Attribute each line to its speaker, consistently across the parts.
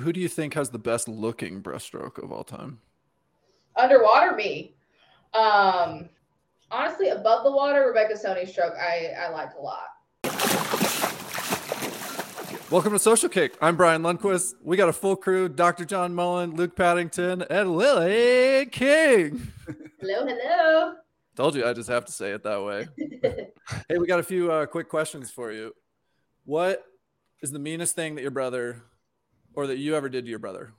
Speaker 1: who do you think has the best looking breaststroke of all time?
Speaker 2: Underwater, me. Um, honestly, above the water, Rebecca Soni's stroke, I I like a lot.
Speaker 1: Welcome to Social Kick. I'm Bryan Lundquist. We got a full crew: Dr. John Mullen, Luke Paddington, and Lilly King.
Speaker 2: Hello, hello.
Speaker 1: Told you I just have to say it that way. hey, we got a few uh, quick questions for you. What is the meanest thing that your brother or that you ever did to your brother?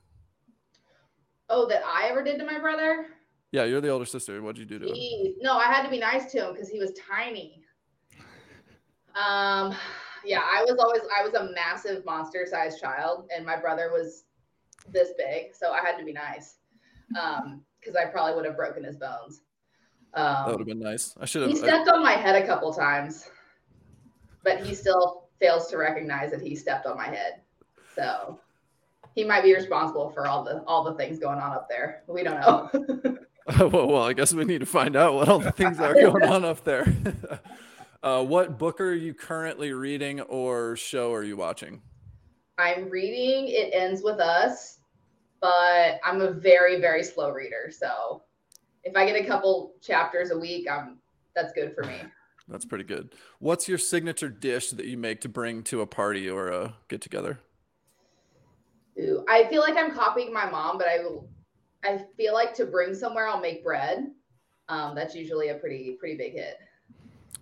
Speaker 2: Oh, that I ever did to my brother?
Speaker 1: Yeah, you're the older sister. What'd you do to him?
Speaker 2: No, I had to be nice to him because he was tiny. Um, yeah, I was always I was a massive monster sized child, and my brother was this big, so I had to be nice. Um, because I probably would have broken his bones. Um,
Speaker 1: that would have been nice. I should have.
Speaker 2: He stepped I, on my head a couple times, but he still fails to recognize that he stepped on my head. So he might be responsible for all the all the things going on up there. We don't know.
Speaker 1: well, well, I guess we need to find out what all the things are going on up there. uh, what book are you currently reading or show are you watching?
Speaker 2: I'm reading It Ends With Us, but I'm a very, very slow reader. So if I get a couple chapters a week, I'm that's good for me.
Speaker 1: That's pretty good. What's your signature dish that you make to bring to a party or a get together?
Speaker 2: Ooh, I feel like I'm copying my mom, but I I feel like to bring somewhere I'll make bread. Um, that's usually a pretty pretty big hit.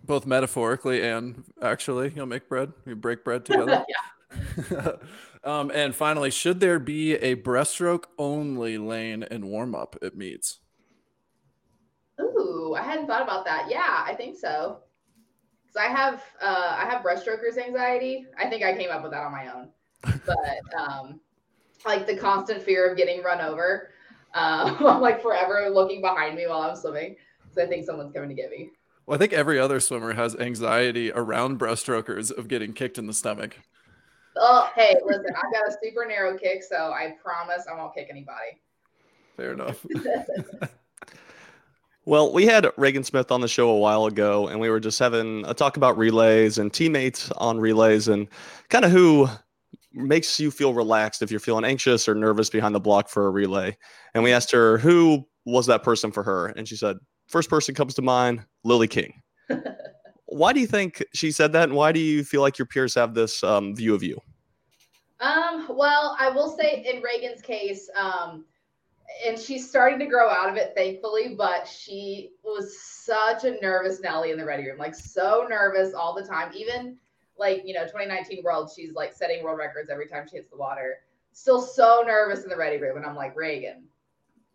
Speaker 1: Both metaphorically and actually, you'll make bread. You break bread together. yeah. um, and finally, should there be a breaststroke only lane in warm up at meets?
Speaker 2: Ooh, I hadn't thought about that. Yeah, I think so. Because I have uh, I have breaststrokers anxiety. I think I came up with that on my own. But um, like the constant fear of getting run over. Um, I'm like forever looking behind me while I'm swimming. So I think someone's coming to get me.
Speaker 1: Well, I think every other swimmer has anxiety around breaststrokers of getting kicked in the stomach.
Speaker 2: Oh, hey, listen, I've got a super narrow kick, so I promise I won't kick anybody.
Speaker 1: Fair enough.
Speaker 3: Well, we had Regan Smith on the show a while ago, and we were just having a talk about relays and teammates on relays and kind of who makes you feel relaxed if you're feeling anxious or nervous behind the block for a relay. And we asked her who was that person for her, and she said, first person comes to mind, Lilly King. why do you think she said that, and why do you feel like your peers have this um, view of you?
Speaker 2: Um, well, I will say in Regan's case, um, and she's starting to grow out of it, thankfully. But she was such a nervous Nelly in the ready room, like so nervous all the time. Even like you know, 2019 World, she's like setting world records every time she hits the water. Still so nervous in the ready room, and I'm like, Regan,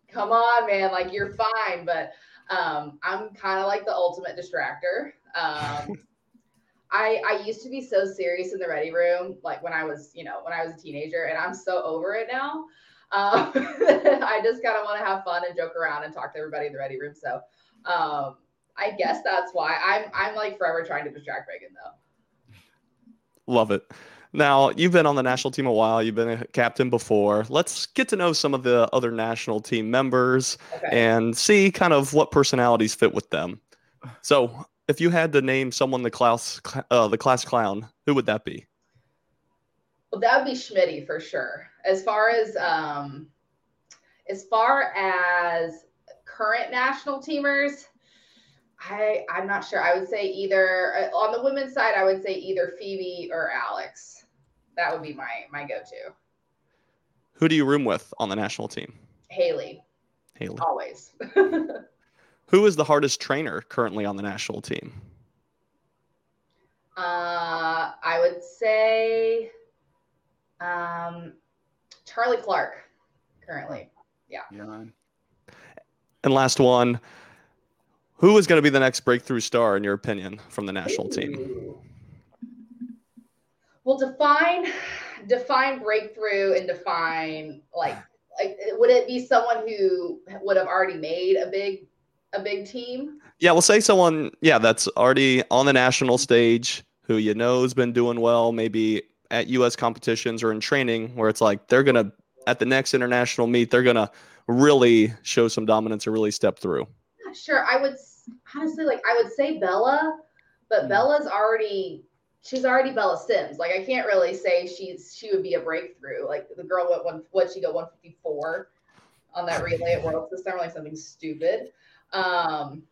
Speaker 2: come on, man, like you're fine. But um, I'm kind of like the ultimate distractor. Um, I, I used to be so serious in the ready room, like when I was, you know, when I was a teenager, and I'm so over it now. Um, I just kind of want to have fun and joke around and talk to everybody in the ready room. So um, I guess that's why I'm I'm like forever trying to distract Regan though.
Speaker 3: Love it. Now you've been on the national team a while. You've been a captain before. Let's get to know some of the other national team members okay. and see kind of what personalities fit with them. So, if you had to name someone the class uh, the class clown, who would that be?
Speaker 2: Well, that would be Schmitty for sure. As far as um, as far as current national teamers, I I'm not sure. I would say either uh, on the women's side, I would say either Phoebe or Alex. That would be my my go-to.
Speaker 3: Who do you room with on the national team?
Speaker 2: Haley.
Speaker 3: Haley.
Speaker 2: Always.
Speaker 3: Who is the hardest trainer currently on the national team?
Speaker 2: Uh, I would say um, Charlie Clark, currently. Yeah. Yeah.
Speaker 3: And last one, who is going to be the next breakthrough star in your opinion from the national team?
Speaker 2: Well, define define breakthrough and define like like would it be someone who would have already made a big a big team?
Speaker 3: Yeah, we'll say someone yeah that's already on the national stage who you know has been doing well, maybe at US competitions or in training where it's like they're going to at the next international meet they're going to really show some dominance or really step through.
Speaker 2: Sure, I would honestly like I would say Bella, but mm. Bella's already she's already Bella Sims. Like I can't really say she's she would be a breakthrough. Like the girl went one what she go 154 on that relay at World System, like something stupid. Um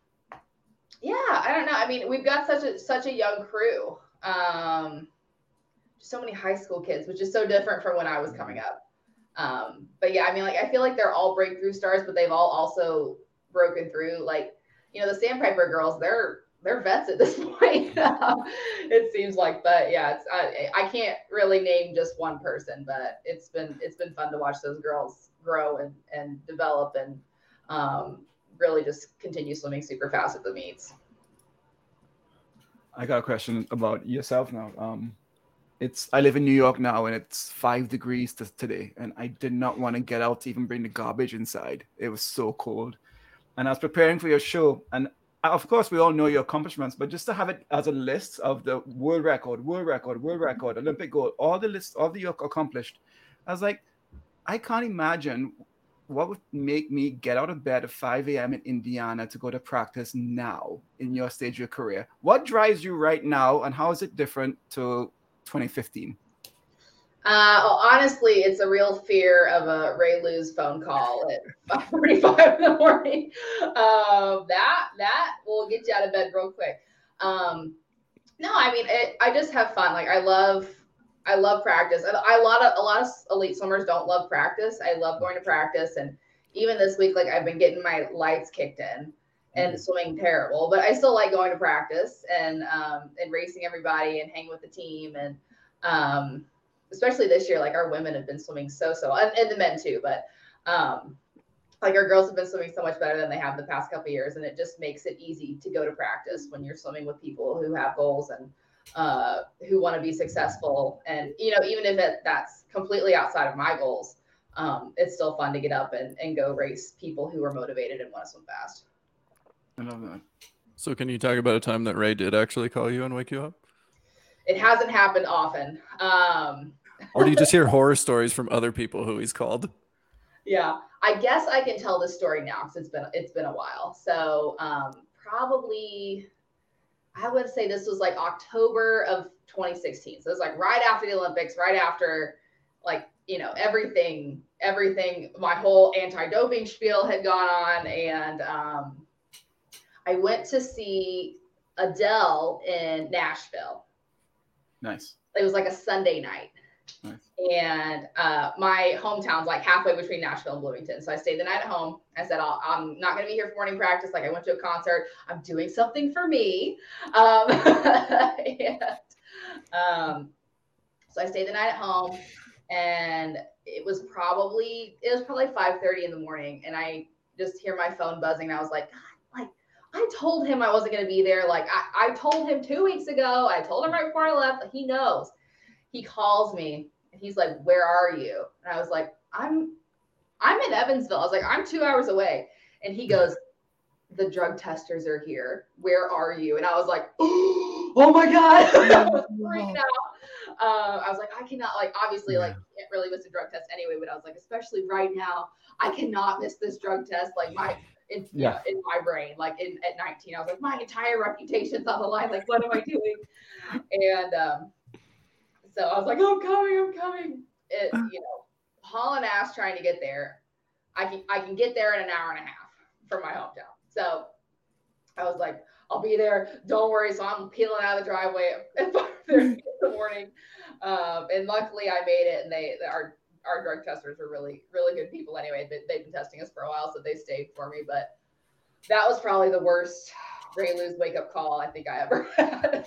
Speaker 2: yeah, I don't know. I mean, we've got such a such a young crew. Um so many high school kids, which is so different from when I was coming up. Um, but yeah, I mean, like I feel like they're all breakthrough stars, but they've all also broken through. Like, you know, the Sandpiper girls, they're they're vets at this point. it seems like, but yeah, it's I, I can't really name just one person, but it's been it's been fun to watch those girls grow and and develop and um, really just continue swimming super fast at the meets.
Speaker 4: I got a question about yourself now. Um, it's I live in New York now, and it's five degrees to, today, and I did not want to get out to even bring the garbage inside. It was so cold, and I was preparing for your show, and uh, of course we all know your accomplishments, but just to have it as a list of the world record, world record, world mm-hmm. record, Olympic gold, all the list, all the you accomplished, I was like, I can't imagine what would make me get out of bed at 5 a.m. in Indiana to go to practice now in your stage of your career? What drives you right now, and how is it different to 2015?
Speaker 2: Uh, honestly, it's a real fear of a Ray Looze phone call at 5:45 in the morning. Um, that that will get you out of bed real quick. Um, no, I mean, it, I just have fun. Like I love, I love practice. I, I, a lot of a lot of elite swimmers don't love practice. I love going to practice, and even this week, like I've been getting my lights kicked in and mm-hmm. swimming terrible, but I still like going to practice and um, and racing everybody and hanging with the team and um, especially this year, like our women have been swimming so so and, and the men too, but um, like our girls have been swimming so much better than they have the past couple years, and it just makes it easy to go to practice when you're swimming with people who have goals and uh, who want to be successful. And you know, even if it, that's completely outside of my goals, um, it's still fun to get up and, and go race people who are motivated and want to swim fast.
Speaker 4: I love that.
Speaker 1: So, can you talk about a time that Ray did actually call you and wake you up?
Speaker 2: It hasn't happened often. Um,
Speaker 1: or do you just hear horror stories from other people who he's called?
Speaker 2: Yeah, I guess I can tell this story now because it's been it's been a while. So um, probably, I would say this was like October of 2016. So it was like right after the Olympics, right after like you know everything everything my whole anti-doping spiel had gone on and um, I went to see Adele in Nashville.
Speaker 4: Nice.
Speaker 2: It was like a Sunday night. Nice. And uh, my hometown's like halfway between Nashville and Bloomington. So I stayed the night at home. I said, i am not going to be here for morning practice. Like I went to a concert. I'm doing something for me. Um, and, um, so I stayed the night at home and it was probably, it was probably 5.30 in the morning. And I just hear my phone buzzing. And I was like, God, like I told him I wasn't going to be there. Like I, I told him two weeks ago. I told him right before I left. He knows. He calls me and he's like, "Where are you?" And I was like, "I'm, I'm in Evansville." I was like, "I'm two hours away." And he goes, "The drug testers are here. Where are you?" And I was like, "Oh my god!" I was freaking out. Uh, I was like, "I cannot." Like, obviously, like, can't really miss a drug test anyway. But I was like, especially right now, I cannot miss this drug test. Like my in, yeah. in my brain. Like in, at 19, I was like, my entire reputation's on the line. Like, what am I doing? And um, so I was like, I'm coming, I'm coming. It, you know, hauling ass trying to get there. I can I can get there in an hour and a half from my hometown. So I was like, I'll be there. Don't worry. So I'm peeling out of the driveway at 5 in the morning. Um, and luckily I made it and they, our our drug testers were really, really good people anyway. They, they've been testing us for a while, so they stayed for me. But that was probably the worst Ray Looze wake up call I think I ever had.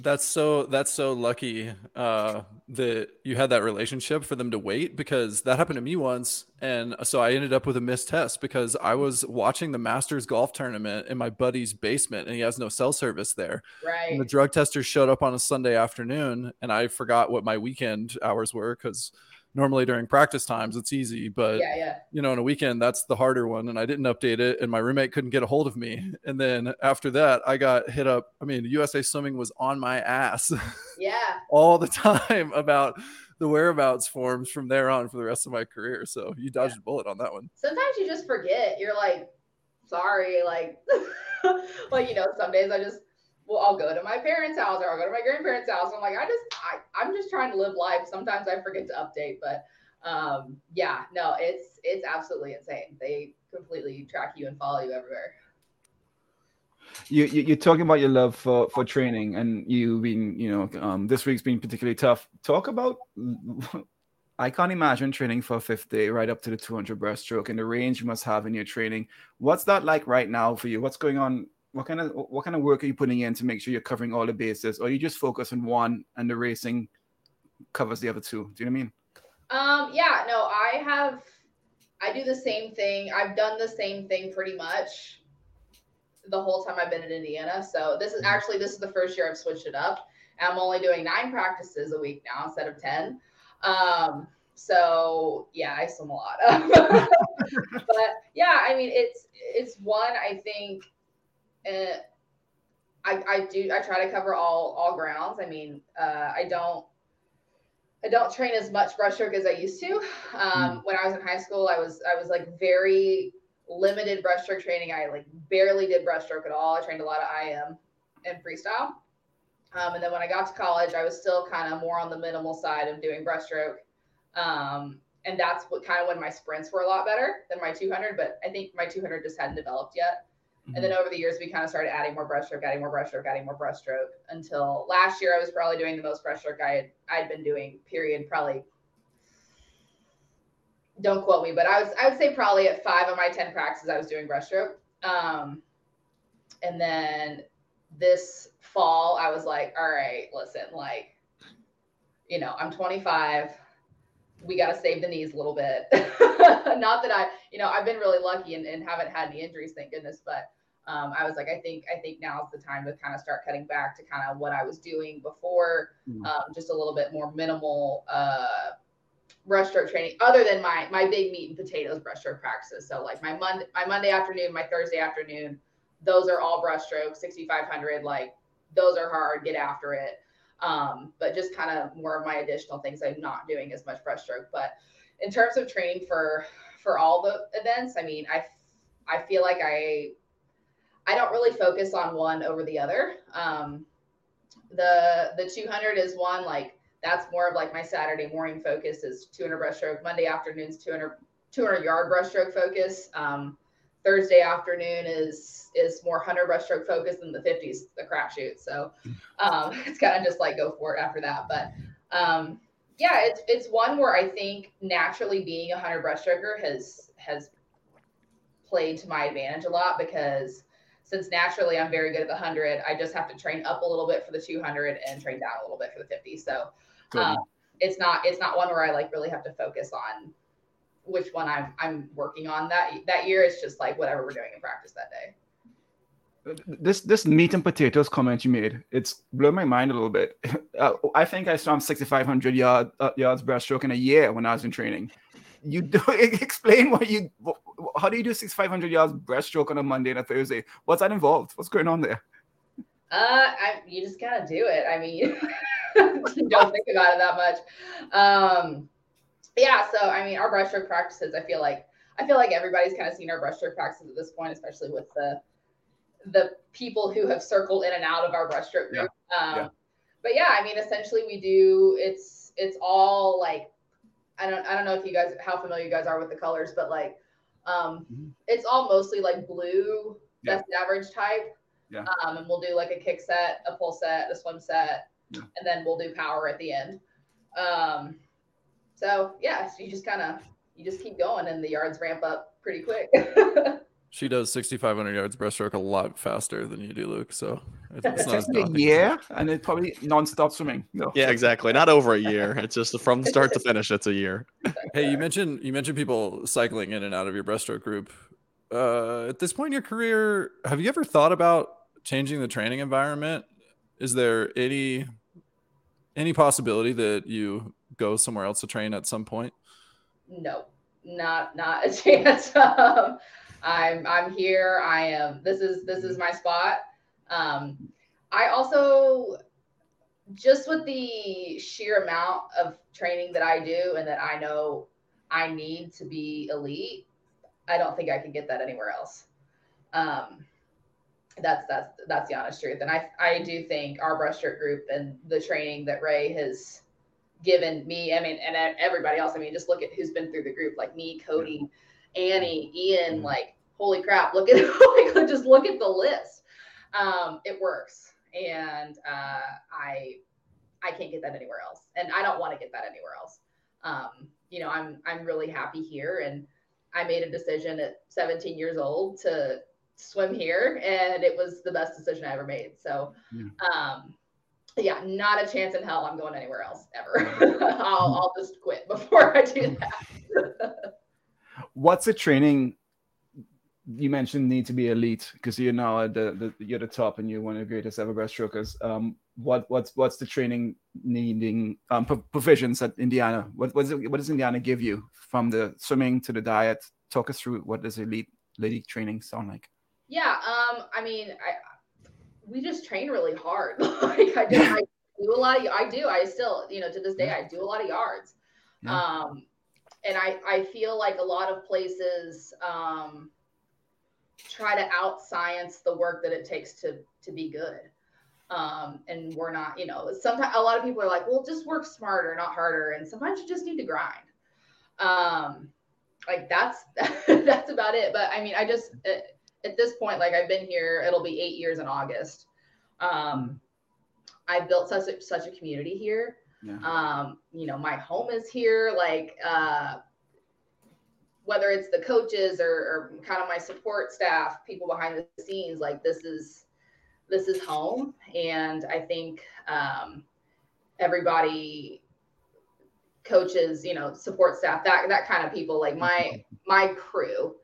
Speaker 1: that's so that's so lucky uh, that you had that relationship for them to wait because that happened to me once, and so I ended up with a missed test because I was watching the Masters golf tournament in my buddy's basement, and he has no cell service there.
Speaker 2: Right.
Speaker 1: And the drug testers showed up on a Sunday afternoon, and I forgot what my weekend hours were because normally during practice times it's easy but
Speaker 2: yeah, yeah.
Speaker 1: you know on a weekend that's the harder one and i didn't update it and my roommate couldn't get a hold of me and then after that i got hit up i mean usa swimming was on my ass
Speaker 2: yeah
Speaker 1: all the time about the whereabouts forms from there on for the rest of my career so you dodged yeah. a bullet on that one
Speaker 2: sometimes you just forget you're like sorry like like you know some days i just well, I'll go to my parents' house or I'll go to my grandparents' house. I'm like, I just, I, I'm just trying to live life. Sometimes I forget to update, but um, yeah, no, it's, it's absolutely insane. They completely track you and follow you everywhere.
Speaker 4: You, you you're talking about your love for for training, and you been, you know, um, this week's been particularly tough. Talk about. I can't imagine training for a fifth day right up to the 200 breaststroke and the range you must have in your training. What's that like right now for you? What's going on what kind of what kind of work are you putting in to make sure you're covering all the bases, or you just focus on one and the racing covers the other two? Do you know what I mean?
Speaker 2: Um, yeah, no, I have I do the same thing. I've done the same thing pretty much the whole time I've been in Indiana. So this is mm-hmm. actually this is the first year I've switched it up. I'm only doing nine practices a week now instead of ten. Um, so yeah, I swim a lot. but yeah, I mean it's it's one I think and I, I do I try to cover all all grounds. I mean, uh, I don't I don't train as much breaststroke as I used to. Um, mm. When I was in high school, I was I was like very limited breaststroke training. I like barely did breaststroke at all. I trained a lot of IM and freestyle. Um, and then when I got to college, I was still kind of more on the minimal side of doing breaststroke. Um, and that's what kind of when my sprints were a lot better than my 200. But I think my 200 just hadn't developed yet. And then mm-hmm. over the years, we kind of started adding more breaststroke, adding more breaststroke, adding more breaststroke until last year, I was probably doing the most breaststroke I had I'd been doing. Period. Probably. Don't quote me, but I was I would say probably at five of my ten practices I was doing breaststroke. Um, and then this fall, I was like, all right, listen, like, you know, I'm 25 we got to save the knees a little bit. Not that I, you know, I've been really lucky and, and haven't had any injuries, thank goodness. But um, I was like, I think, I think now's the time to kind of start cutting back to kind of what I was doing before, mm-hmm. um, just a little bit more minimal uh, breaststroke training, other than my my big meat and potatoes breaststroke practices. So like my Monday, my Monday afternoon, my Thursday afternoon, those are all breaststroke, 6,500. Like those are hard. Get after it. Um, but just kind of more of my additional things. I'm not doing as much breaststroke, but in terms of training for for all the events, I mean, I I feel like I I don't really focus on one over the other. Um, the the 200 is one like that's more of like my Saturday morning focus is 200 breaststroke. Monday afternoons 200 200 yard breaststroke focus. Um, Thursday afternoon is is more hunter breaststroke focused than the 50s, the crapshoot. So um, it's kind of just like go for it after that. But um, yeah, it's it's one where I think naturally being a hunter breaststroker has has played to my advantage a lot because since naturally I'm very good at the 100, I just have to train up a little bit for the 200 and train down a little bit for the 50. So um, it's not it's not one where I like really have to focus on which one I'm I'm working on that that year. It's just like whatever we're doing in practice that day.
Speaker 4: This this meat and potatoes comment you made, it's blew my mind a little bit. Uh, I think I swam 6,500 yard, uh, yards breaststroke in a year when I was in training. You do explain what you how do you do 6,500 yards breaststroke on a Monday and a Thursday? What's that involved? What's going on there?
Speaker 2: Uh, I, you just gotta do it. I mean, don't think about it that much. Um, yeah, so I mean, our breaststroke practices, I feel like I feel like everybody's kind of seen our breaststroke practices at this point, especially with the the people who have circled in and out of our breaststroke group. Yeah. Um, yeah. But yeah, I mean, essentially, we do it's it's all like I don't I don't know if you guys how familiar you guys are with the colors, but like um, mm-hmm. it's all mostly like blue yeah. best average type. Yeah. Um, and we'll do like a kick set, a pull set, a swim set, yeah. and then we'll do power at the end. Um, so yeah, so you just kind of you just keep going, and the yards ramp up pretty quick.
Speaker 1: she does 6,500 yards breaststroke a lot faster than you do, Luke. So it's
Speaker 4: not a year, and it's probably non-stop swimming. No.
Speaker 3: Yeah, exactly. Not over a year. It's just from start to finish. It's a year.
Speaker 1: Hey, you mentioned you mentioned people cycling in and out of your breaststroke group. Uh, at this point in your career, have you ever thought about changing the training environment? Is there any any possibility that you go somewhere else to train at some point?
Speaker 2: No, not not a chance. um, I'm I'm here. I am. This is this is my spot. Um, I also just with the sheer amount of training that I do and that I know I need to be elite, I don't think I can get that anywhere else. Um, that's that's that's the honest truth. And I I do think our breaststroke group and the training that Ray has given me, I mean, and everybody else. I mean, just look at who's been through the group, like me, Cody, Annie, Ian. Like, holy crap! Look at like just look at the list. Um, it works, and uh, I I can't get that anywhere else, and I don't want to get that anywhere else. Um, you know, I'm I'm really happy here, and I made a decision at 17 years old to swim here, and it was the best decision I ever made. So, yeah. um, yeah, not a chance in hell I'm going anywhere else ever. I'll, I'll just quit before I do that.
Speaker 4: What's the training you mentioned need to be elite because you're now at the, the you're the top and you're one of the greatest ever breaststrokers. Um, what what's what's the training needing um, provisions at Indiana? What what, it, what does Indiana give you from the swimming to the diet? Talk us through what does elite elite training sound like?
Speaker 2: Yeah, um, I mean, I we just train really hard. like I do, I do a lot of I do I still you know to this day I do a lot of yards. Yeah. Um, and I I feel like a lot of places um try to out science the work that it takes to to be good. Um, and we're not you know sometimes a lot of people are like well just work smarter not harder. And sometimes you just need to grind. Um, like that's that's about it. But i mean i just at, at, this point like i've been here it'll be eight years in august. Um, i built such a, such a community here. Yeah. um, you know my home is here. Like uh, whether it's the coaches or, or kind of my support staff, people behind the scenes, like this is this is home, and I think um, everybody coaches you know support staff that that kind of people like my my crew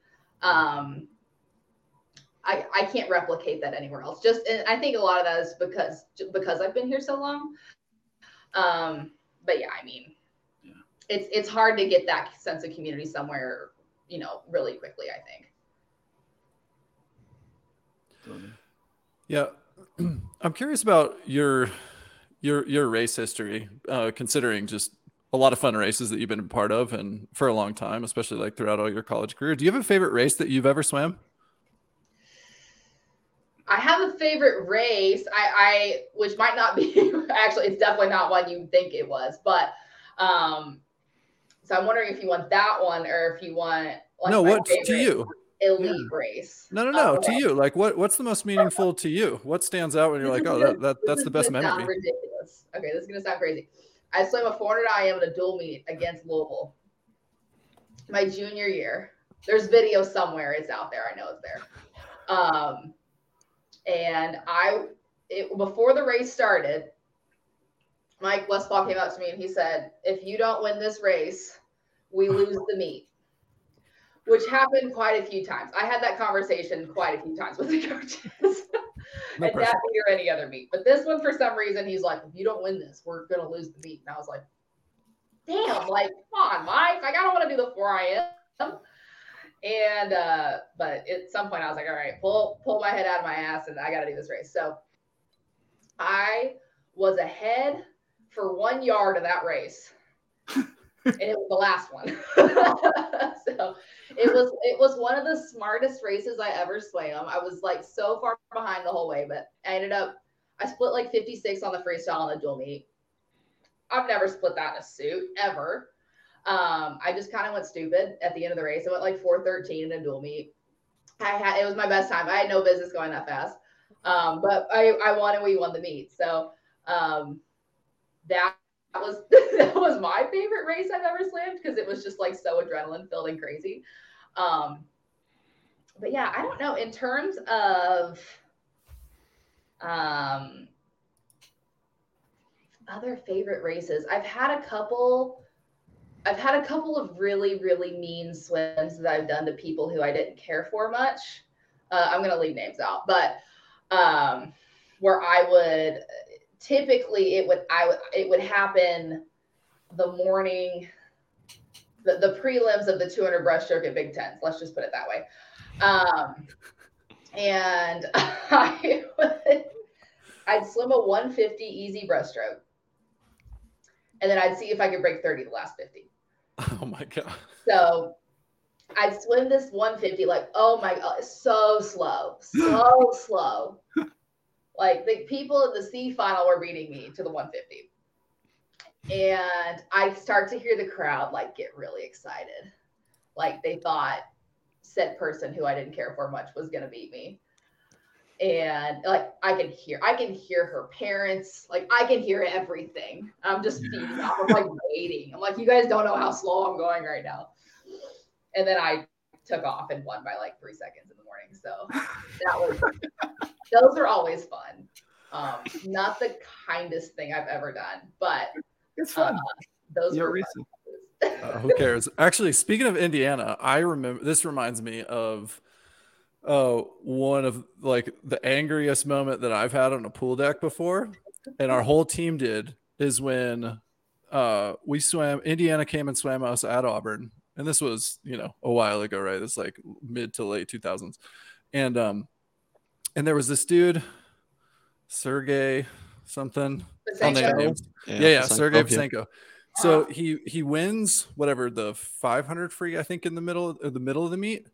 Speaker 2: um i i can't replicate that anywhere else. Just and i think a lot of that is because because i've been here so long. Um but yeah i mean yeah. it's it's hard to get that sense of community somewhere you know, really quickly, I think.
Speaker 1: Yeah. I'm curious about your your your race history, uh, considering just a lot of fun races that you've been a part of and for a long time, especially like throughout all your college career. Do you have a favorite race that you've ever swam?
Speaker 2: I have a favorite race. I, I which might not be actually it's definitely not one you think it was, but um so I'm wondering if you want that one or if you want
Speaker 1: like no. What to you?
Speaker 2: Elite yeah. race.
Speaker 1: No, no, no. to you, like what? What's the most meaningful to you? What stands out when you're like, oh, that, that that's the best memory?
Speaker 2: Ridiculous. Okay, this is gonna sound crazy. I swam a 400 IM in a dual meet against Louisville. My junior year. There's video somewhere. It's out there. I know it's there. Um, and I, it, before the race started, Mike Westphal came up to me and he said, if you don't win this race, we lose the meet, which happened quite a few times. I had that conversation quite a few times with the coaches no at that meet or any other meet. But this one, for some reason, he's like, if you don't win this, we're going to lose the meet. And I was like, damn, like, come on, Mike. Like, I don't want to do the 4 I am. And, uh, but at some point I was like, all right, pull, pull my head out of my ass and I got to do this race. So I was ahead for one yard of that race. and it was the last one. so it was it was one of the smartest races I ever swam. I was like so far behind the whole way, but I ended up I split like 56 on the freestyle and the dual meet. I've never split that in a suit ever. Um, I just kind of went stupid at the end of the race. I went like 413 in a dual meet. I had it was my best time. I had no business going that fast. Um, but I, I won and we won the meet. So um, that was that was my favorite race I've ever swam because it was just like so adrenaline filled and crazy. Um, but yeah, I don't know. In terms of um, other favorite races, I've had a couple. I've had a couple of really, really mean swims that I've done to people who I didn't care for much. Uh, I'm gonna leave names out, but um, where I would typically it would I would it would happen the morning the, the prelims of the 200 breaststroke at Big Tens. Let's just put it that way. Um, and I would, I'd swim a 150 easy breaststroke, and then I'd see if I could break 30 the last 50.
Speaker 1: Oh my god!
Speaker 2: So I'd swim this 150 like oh my god, so slow, so slow. Like the people in the C final were beating me to the 150. And I start to hear the crowd like get really excited. Like they thought said person who I didn't care for much was gonna beat me. And like I can hear, I can hear her parents, like I can hear everything. I'm just feeding off. I'm like waiting. I'm like, you guys don't know how slow I'm going right now. And then I took off and won by like three seconds in the. So that was those are always fun. Um, not the kindest thing I've ever done, but
Speaker 4: It's fun.
Speaker 2: uh, those
Speaker 4: You're
Speaker 2: were
Speaker 4: recent.
Speaker 2: fun.
Speaker 1: Uh, who cares? Actually, speaking of Indiana, I remember this reminds me of uh one of like the angriest moment that I've had on a pool deck before, and our whole team did is when uh we swam Indiana came and swam us at Auburn. And this was, you know, a while ago, right? It's like mid to late 2000s. And um and there was this dude, Sergey something. I'll name Fesenko. Yeah, yeah, Sergey
Speaker 3: yeah.
Speaker 1: Fesenko. So he he wins whatever the 500 free I think in the middle of the middle of the meet,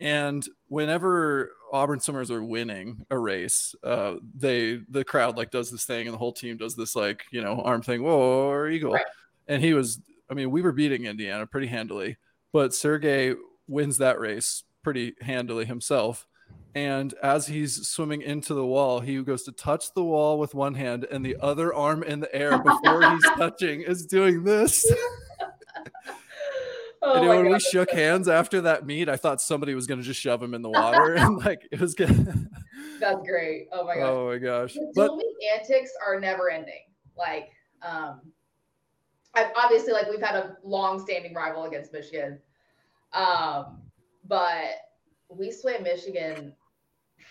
Speaker 1: and whenever Auburn swimmers are winning a race, uh, they the crowd like does this thing and the whole team does this like you know arm thing, whoa or eagle,
Speaker 2: Right.
Speaker 1: and he was I mean we were beating Indiana pretty handily, but Sergey wins that race pretty handily himself. And as he's swimming into the wall, he goes to touch the wall with one hand and the other arm in the air before he's touching is doing this.
Speaker 2: Oh
Speaker 1: and when we shook hands after that meet, I thought somebody was going to just shove him in the water. and like, it was good.
Speaker 2: That's great. Oh my gosh.
Speaker 1: oh my gosh.
Speaker 2: The
Speaker 1: But
Speaker 2: antics are never ending. Like, um, I've obviously like we've had a long-standing rival against Michigan, um, but we swam Michigan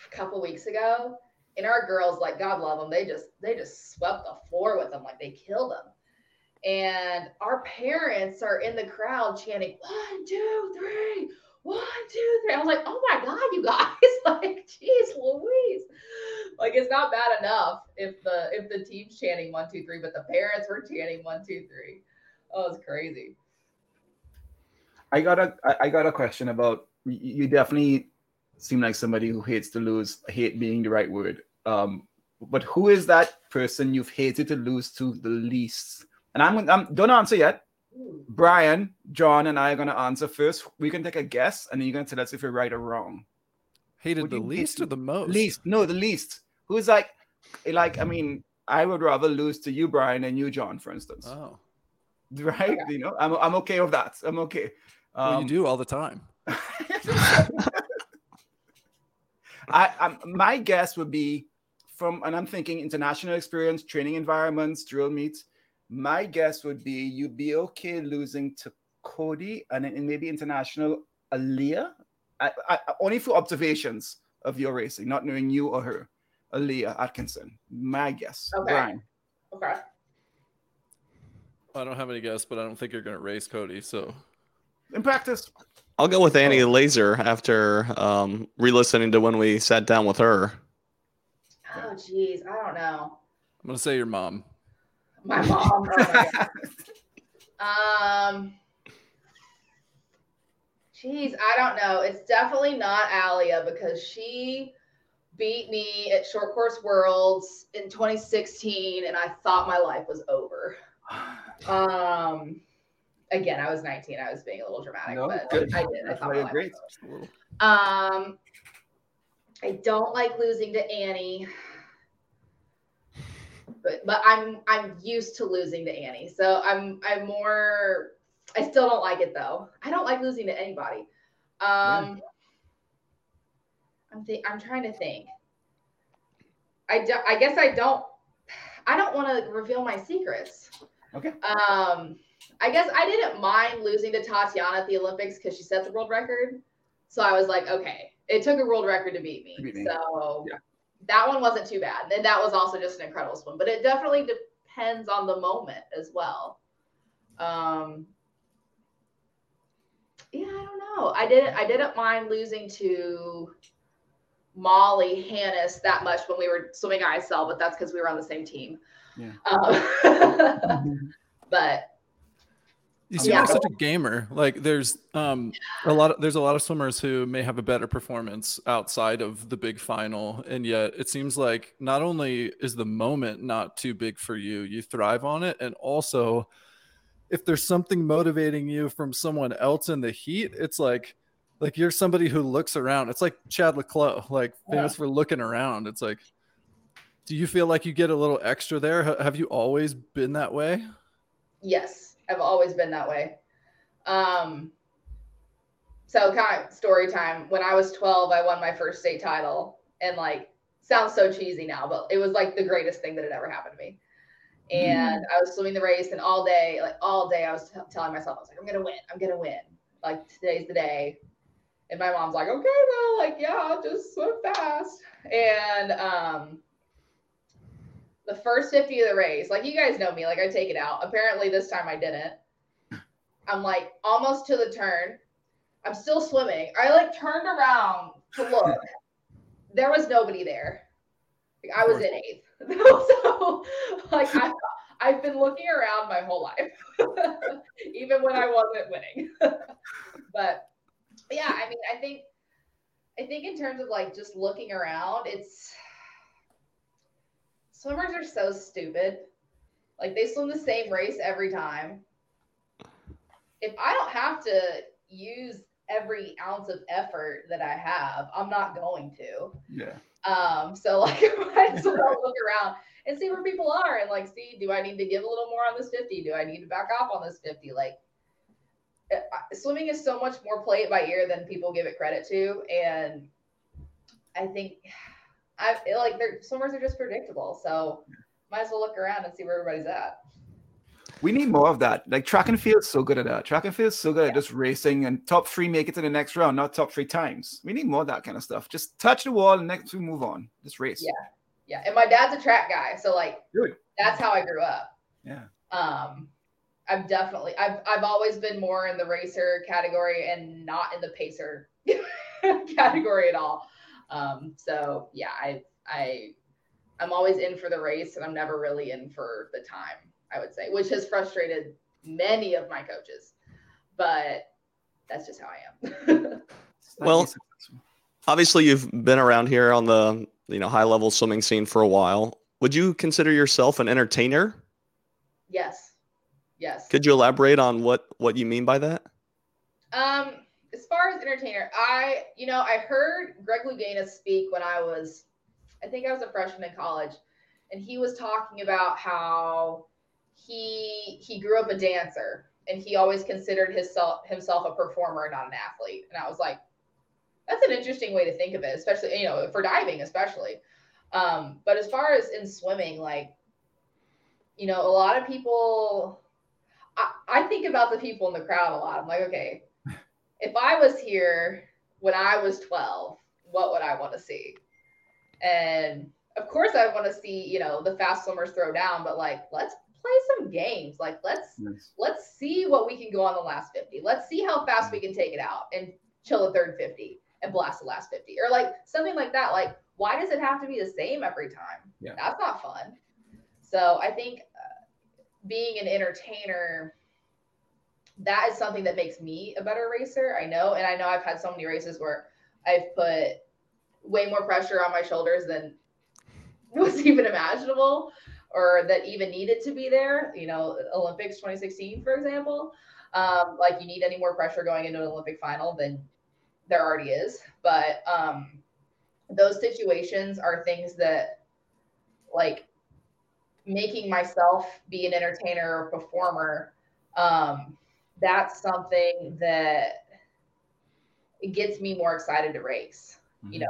Speaker 2: a couple weeks ago, and our girls, like God love them, they just they just swept the floor with them, like they killed them. And our parents are in the crowd chanting one, two, three, one, two, three. I was like, oh my God, you guys, like, geez Louise. Like it's not bad enough if the if the team's chanting one, two, three, but the parents were chanting one, two, three. Oh, it's crazy.
Speaker 4: I got a I got a question about you definitely seem like somebody who hates to lose, hate being the right word. Um, but who is that person you've hated to lose to the least? And I'm, I'm don't answer yet. Bryan, John, and I are gonna answer first. We can take a guess, and then you're gonna tell us if you're right or wrong.
Speaker 1: hated
Speaker 4: Would
Speaker 1: the least or the most?
Speaker 4: Least, no, the least. Who's like, like I mean, I would rather lose to you, Brian, than you, John, for instance.
Speaker 1: Oh,
Speaker 4: right? You know, I'm I'm okay with that. I'm okay.
Speaker 1: well,
Speaker 4: Um,
Speaker 1: you do all the time.
Speaker 4: I, i my guess would be from, and I'm thinking international experience, training environments, drill meets. My guess would be you'd be okay losing to Cody and then maybe international Alia. I, I, only for observations of your racing, not knowing you or her. Alia Atkinson. My guess.
Speaker 2: Okay.
Speaker 4: Bryan.
Speaker 2: Okay.
Speaker 1: I don't have any guess, but I don't think you're going to race Cody. So
Speaker 4: In practice.
Speaker 3: I'll go with Annie
Speaker 1: Oh.
Speaker 3: Lazor after um, re-listening to when we sat down with her.
Speaker 2: Oh jeez, I don't know.
Speaker 1: I'm going to say your mom.
Speaker 2: My mom. Oh um. Geez, I don't know. It's definitely not Alia because she beat me at Short Course Worlds in 2016, and I thought my life was over. Um, again, I was 19. I was being a little dramatic,
Speaker 4: No,
Speaker 2: but
Speaker 4: good.
Speaker 2: I did. I thought
Speaker 4: why
Speaker 2: my
Speaker 4: great.
Speaker 1: Just a little.
Speaker 2: um, I don't like losing to Annie, but but I'm I'm used to losing to Annie, so I'm I'm more. I still don't like it though. I don't like losing to anybody. Um, I'm th- I'm trying to think. I do, I guess I don't. I don't want to reveal my secrets.
Speaker 4: Okay.
Speaker 2: Um, I guess I didn't mind losing to Tatjana at the Olympics because she set the world record. So I was like, okay, it took a world record to beat me.
Speaker 4: To beat me.
Speaker 2: So
Speaker 4: Yeah.
Speaker 2: that one wasn't too bad. And that was also just an incredible swim. But it definitely depends on the moment as well. Um yeah, I don't know. I didn't I didn't mind losing to Molly Hannis that much when we were swimming ISL, but that's because we were on the same team.
Speaker 4: Yeah.
Speaker 2: Um, but
Speaker 1: You see,
Speaker 2: Yeah.
Speaker 1: like such a gamer. Like there's um a lot of there's a lot of swimmers who may have a better performance outside of the big final, and yet it seems like not only is the moment not too big for you, you thrive on it, and also if there's something motivating you from someone else in the heat, it's like like you're somebody who looks around. It's like Chad le Clos, like famous for looking around. It's like, do you feel like you get a little extra there? Ha- Have you always been that way?
Speaker 2: Yes, I've always been that way. Um, so kind of story time. When I was 12, I won my first state title, and like sounds so cheesy now, but it was like the greatest thing that had ever happened to me. And I was swimming the race, and all day, like all day, I was t- telling myself, I was like, I'm gonna win, I'm gonna win. Like today's the day. And my mom's like, okay, well, like yeah, just swim fast. And um, the first 50 of the race, like you guys know me, like I take it out. Apparently this time I didn't. I'm like almost to the turn. I'm still swimming. I like turned around to look. there was nobody there. Like, I was in eighth. so like I I've been looking around my whole life. Even when I wasn't winning. but yeah, I mean, I think I think in terms of like just looking around, it's swimmers are so stupid. Like they swim the same race every time. If I don't have to use every ounce of effort that I have, I'm not going to.
Speaker 4: Yeah.
Speaker 2: Um, so like I might as well look around and see where people are and like see, do I need to give a little more on this 50? Do I need to back off on this 50? Like uh, swimming is so much more play it by ear than people give it credit to. And I think I like their swimmers are just predictable. So might as well look around and see where everybody's at.
Speaker 4: We need more of that. Like track and field is so good at that. Track and field is so good at just racing and top three make it to the next round, not top three times. We need more of that kind of stuff. Just touch the wall and next we move on. Just race.
Speaker 2: Yeah. Yeah. And my dad's a track guy. So like
Speaker 4: Good.
Speaker 2: that's how I grew up.
Speaker 4: Yeah.
Speaker 2: Um I've definitely I've I've always been more in the racer category and not in the pacer category at all. Um so yeah, I I I'm always in for the race and I'm never really in for the time, I would say, which has frustrated many of my coaches. But that's just how I am.
Speaker 3: Well, Obviously, you've been around here on the you know high level swimming scene for a while. Would you consider yourself an entertainer?
Speaker 2: yes. Yes.
Speaker 3: Could you elaborate on what what you mean by that?
Speaker 2: Um, far as entertainer, I you know I heard Greg Louganis speak when I was, I think I was a freshman in college, and he was talking about how he he grew up a dancer and he always considered himself himself a performer, not an athlete. And I was like, that's an interesting way to think of it, especially you know for diving, especially. Um, but as far as in swimming, like, you know, a lot of people I, I think about the people in the crowd a lot. I'm like, okay, if I was here when I was 12, what would I want to see? And of course, I want to see, you know, the fast swimmers throw down, but like, let's play some games. Like, let's
Speaker 4: Yes.
Speaker 2: let's see what we can go on the last 50. Let's see how fast we can take it out and chill the third 50 and blast the last 50 or like something like that. Like, why does it have to be the same every time?
Speaker 4: Yeah.
Speaker 2: That's not fun. So I think uh, being an entertainer, that is something that makes me a better racer. I know. And I know I've had so many races where I've put way more pressure on my shoulders than was even imaginable or that even needed to be there. You know, Olympics 2016, for example. Um, like you need any more pressure going into an Olympic final than there already is. But um, those situations are things that, like, making myself be an entertainer or performer. Um, that's something that it gets me more excited to race. You know,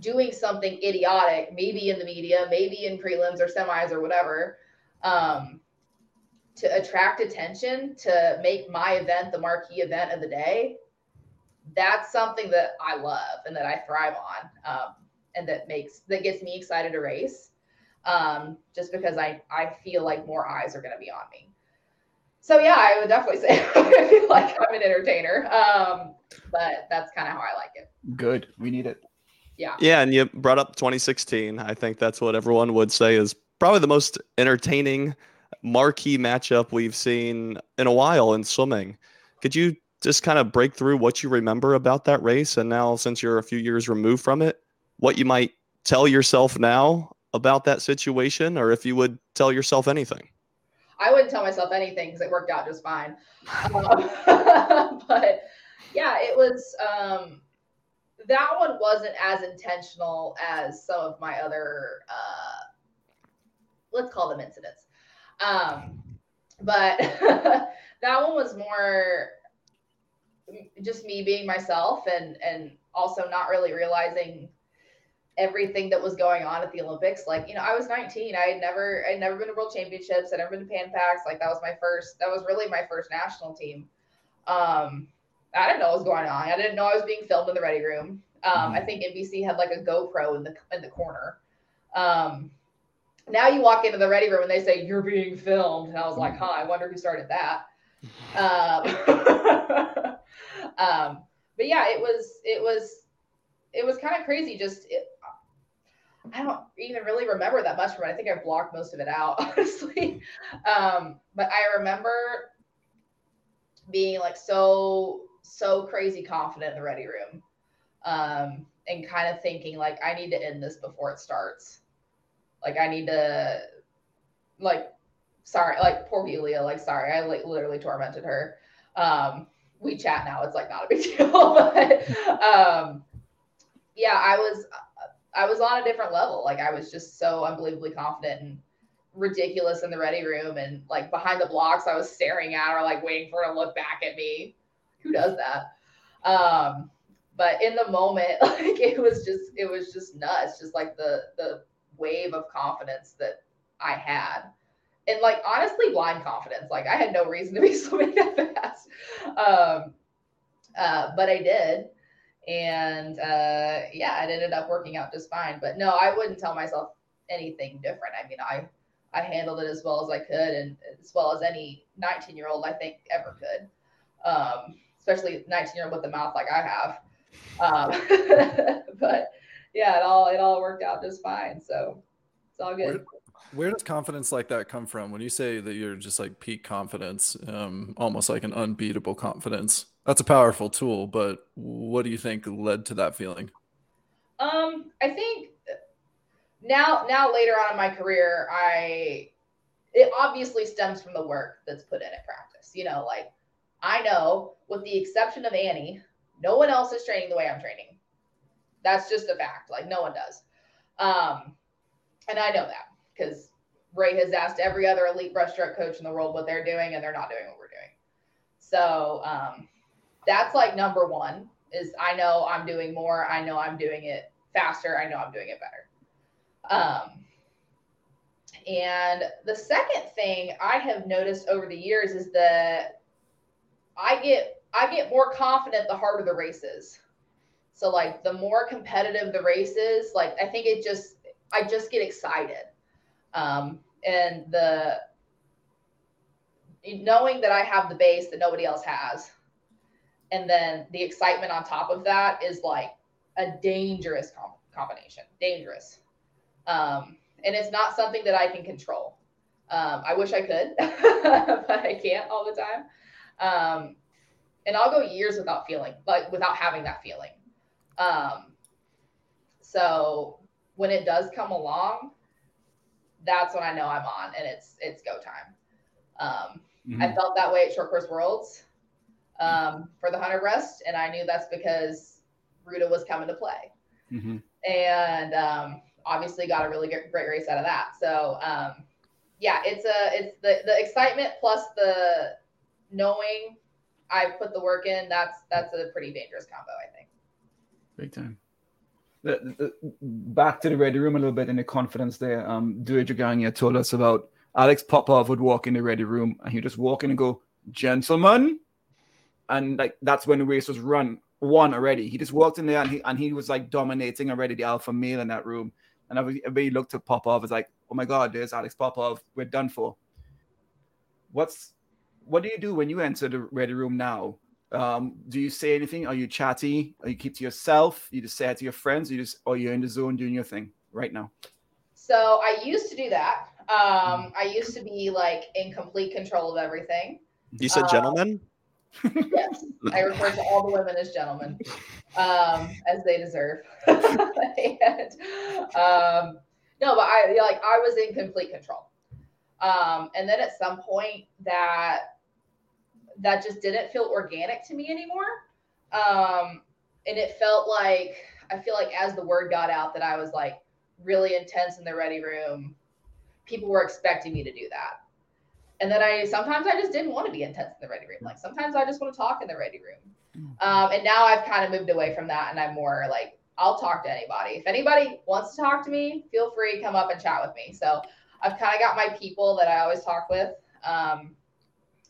Speaker 2: doing something idiotic, maybe in the media, maybe in prelims or semis or whatever, um, to attract attention, to make my event the marquee event of the day. That's something that I love and that I thrive on, um, and that makes that gets me excited to race. Um, just because I I feel like more eyes are going to be on me. So yeah, I would definitely say I feel like I'm an entertainer. Um, but that's kind of how I like it.
Speaker 4: Good. We need it.
Speaker 2: Yeah.
Speaker 3: Yeah, and you brought up 2016. I think that's what everyone would say is probably the most entertaining marquee matchup we've seen in a while in swimming. Could you just kind of break through what you remember about that race? And now, since you're a few years removed from it, what you might tell yourself now about that situation, or if you would tell yourself anything?
Speaker 2: I wouldn't tell myself anything because it worked out just fine. Um, but yeah, it was. Um, that one wasn't as intentional as some of my other, uh, let's call them incidents. Um, but that one was more just me being myself and and also not really realizing everything that was going on at the Olympics. Like, you know, I was 19. I had never I'd never been to world championships. I'd never been to Pan Pacs. Like that was my first that was really my first national team. Um I didn't know what was going on. I didn't know I was being filmed in the ready room. Um, I mm-hmm. think NBC had like a GoPro in the in the corner. Um, now you walk into the ready room and they say you're being filmed, and I was like, mm-hmm. huh, I wonder who started that. Um, um, but yeah, it was it was it was kind of crazy. Just it, I don't even really remember that much from it. I think I blocked most of it out, honestly. Um, but I remember being like so so crazy confident in the ready room um, and kind of thinking like I need to end this before it starts. Like I need to like sorry, like poor Yulia, like sorry, I like literally tormented her. Um, we chat now, it's like not a big deal, but um, yeah, I was I was on a different level. Like I was just so unbelievably confident and ridiculous in the ready room and like behind the blocks, I was staring at or like waiting for her to look back at me who does that? Um, but in the moment, like it was just it was just nuts, just like the the wave of confidence that I had. And like honestly, blind confidence. Like I had no reason to be swimming that fast. Um, uh, but I did. And uh, yeah, it ended up working out just fine. But no, I wouldn't tell myself anything different. I mean, I I handled it as well as I could and as well as any 19 year old I think ever could. Um, especially 19 year old with a mouth like I have. Um, but yeah, it all it all worked out just fine. So it's all good.
Speaker 1: Where, where, does confidence like that come from? When you say that you're just like peak confidence, um, almost like an unbeatable confidence, that's a powerful tool. But what do you think led to that feeling?
Speaker 2: Um, I think now now later on in my career, I it obviously stems from the work that's put in at practice. You know, like I know, with the exception of Annie, no one else is training the way I'm training. That's just a fact. Like no one does. Um, and I know that because Ray has asked every other elite breaststroke coach in the world what they're doing, and they're not doing what we're doing. So um, that's like number one is I know I'm doing more. I know I'm doing it faster. I know I'm doing it better. Um, and the second thing I have noticed over the years is that I get I get more confident the harder the race is. So like the more competitive the race is, like I think it just I just get excited. Um, and the knowing that I have the base that nobody else has, and then the excitement on top of that is like a dangerous com- combination. Dangerous. Um, and it's not something that I can control. Um, I wish I could, but I can't all the time. Um, and I'll go years without feeling like without having that feeling. Um, so when it does come along, that's when I know I'm on and it's it's go time. Um, mm-hmm. I felt that way at Short Course Worlds um, for the Hunter Breast, and I knew that's because Ruta was coming to play, mm-hmm. and um, obviously got a really great, great race out of that. So um, yeah, it's a it's the the excitement plus the knowing I put the work in, that's that's a pretty dangerous combo, I think.
Speaker 4: Big time. The, the, back to the ready room a little bit in the confidence there. Um, Draganja told us about Alex Popov would walk in the ready room and he'd just walk in and go, gentlemen. And like that's when the race was run one already. He just walked in there and he and he was like dominating already the alpha male in that room. And everybody looked at Popov as like, oh my god, there's Alex Popov. We're done for. What's what do you do when you enter the ready room now? Um, do you say anything? Are you chatty? Are you keep to yourself? You just say it to your friends? You just or you're in the zone doing your thing right now?
Speaker 2: So I used to do that. Um, I used to be like in complete control of everything.
Speaker 3: You said
Speaker 2: Uh,
Speaker 3: gentlemen?
Speaker 2: Yes, I refer to all the women as gentlemen, um, as they deserve. and, um, no, but I like I was in complete control. Um, and then at some point that that just didn't feel organic to me anymore. Um, and it felt like I feel like as the word got out that I was like really intense in the ready room, people were expecting me to do that. And then I sometimes I just didn't want to be intense in the ready room. Like sometimes I just want to talk in the ready room. Um, and now I've kind of moved away from that and I'm more like I'll talk to anybody. If anybody wants to talk to me, feel free come up and chat with me. So I've kind of got my people that I always talk with. Um,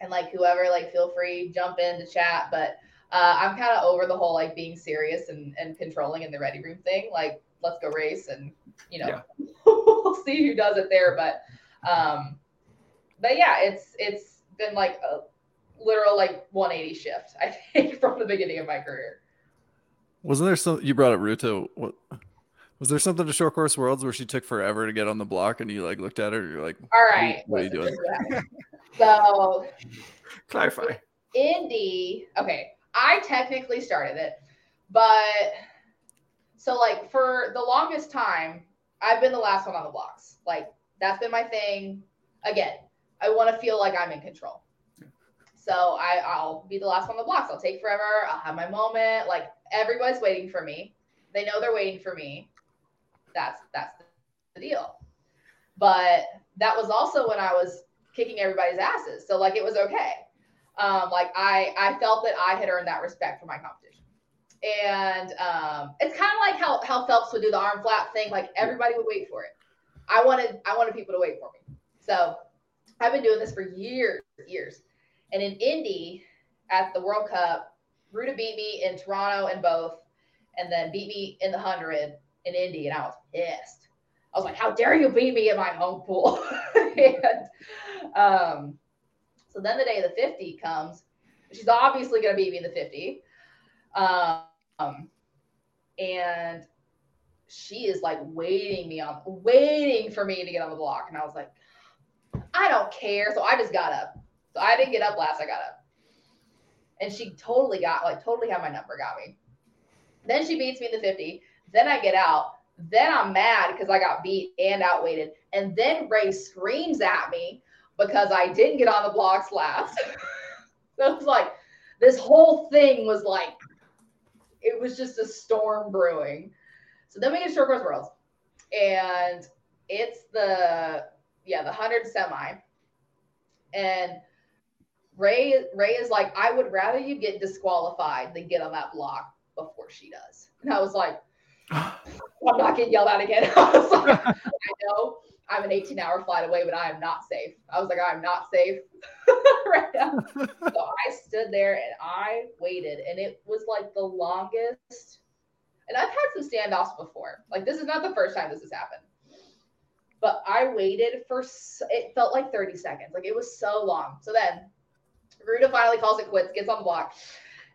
Speaker 2: and like whoever, like feel free jump in to chat. But uh, I'm kind of over the whole like being serious and, and controlling in the ready room thing. Like let's go race and you know
Speaker 4: Yeah.
Speaker 2: we'll see who does it there. But um, but yeah, it's it's been like a literal like 180 shift. I think from the beginning of my career.
Speaker 1: Wasn't there some you brought up Ruta? What was there something to Short Course Worlds where she took forever to get on the block and you like looked at her and you're like,
Speaker 2: All right.
Speaker 1: what are you
Speaker 2: listen,
Speaker 1: doing?
Speaker 2: this is what happened. So
Speaker 4: Clarify.
Speaker 2: Indy, okay, I technically started it, but so like for the longest time, I've been the last one on the blocks. Like that's been my thing. Again, I want to feel like I'm in control. So I, I'll be the last one on the blocks. I'll take forever. I'll have my moment. Like everybody's waiting for me. They know they're waiting for me. That's that's the deal. But that was also when I was kicking everybody's asses. So like it was okay um, like I I felt that I had earned that respect for my competition. And um, it's kind of like how how Phelps would do the arm flap thing. Like everybody would wait for it. I wanted I wanted people to wait for me. So I've been doing this for years, years. And in Indy at the World Cup, Ruta beat me in Toronto and both, and then beat me in the hundred in Indy, and I was pissed. I was like, "How dare you beat me in my home pool?" and um, so then the day of the 50 comes. She's obviously going to beat me in the 50. Um, and she is like waiting me on, waiting for me to get on the block. And I was like, I don't care. So I just got up. So I didn't get up last. I got up. And she totally got, like, totally had my number, got me. Then she beats me in the 50. Then I get out. Then I'm mad because I got beat and outweighted. And then Ray screams at me because I didn't get on the blocks last. so it was like this whole thing was like it was just a storm brewing. So then we get short course worlds, and it's the yeah the hundred semi, and Ray Ray is like I would rather you get disqualified than get on that block before she does, and I was like. I'm not getting yelled at again. I was like, I know I'm an 18 hour flight away, but I am not safe. I was like, I'm not safe right now. so I stood there and I waited, and it was like the longest. And I've had some standoffs before. Like, this is not the first time this has happened. But I waited for, it felt like 30 seconds. Like, it was so long. So then Ruta finally calls it quits, gets on the block.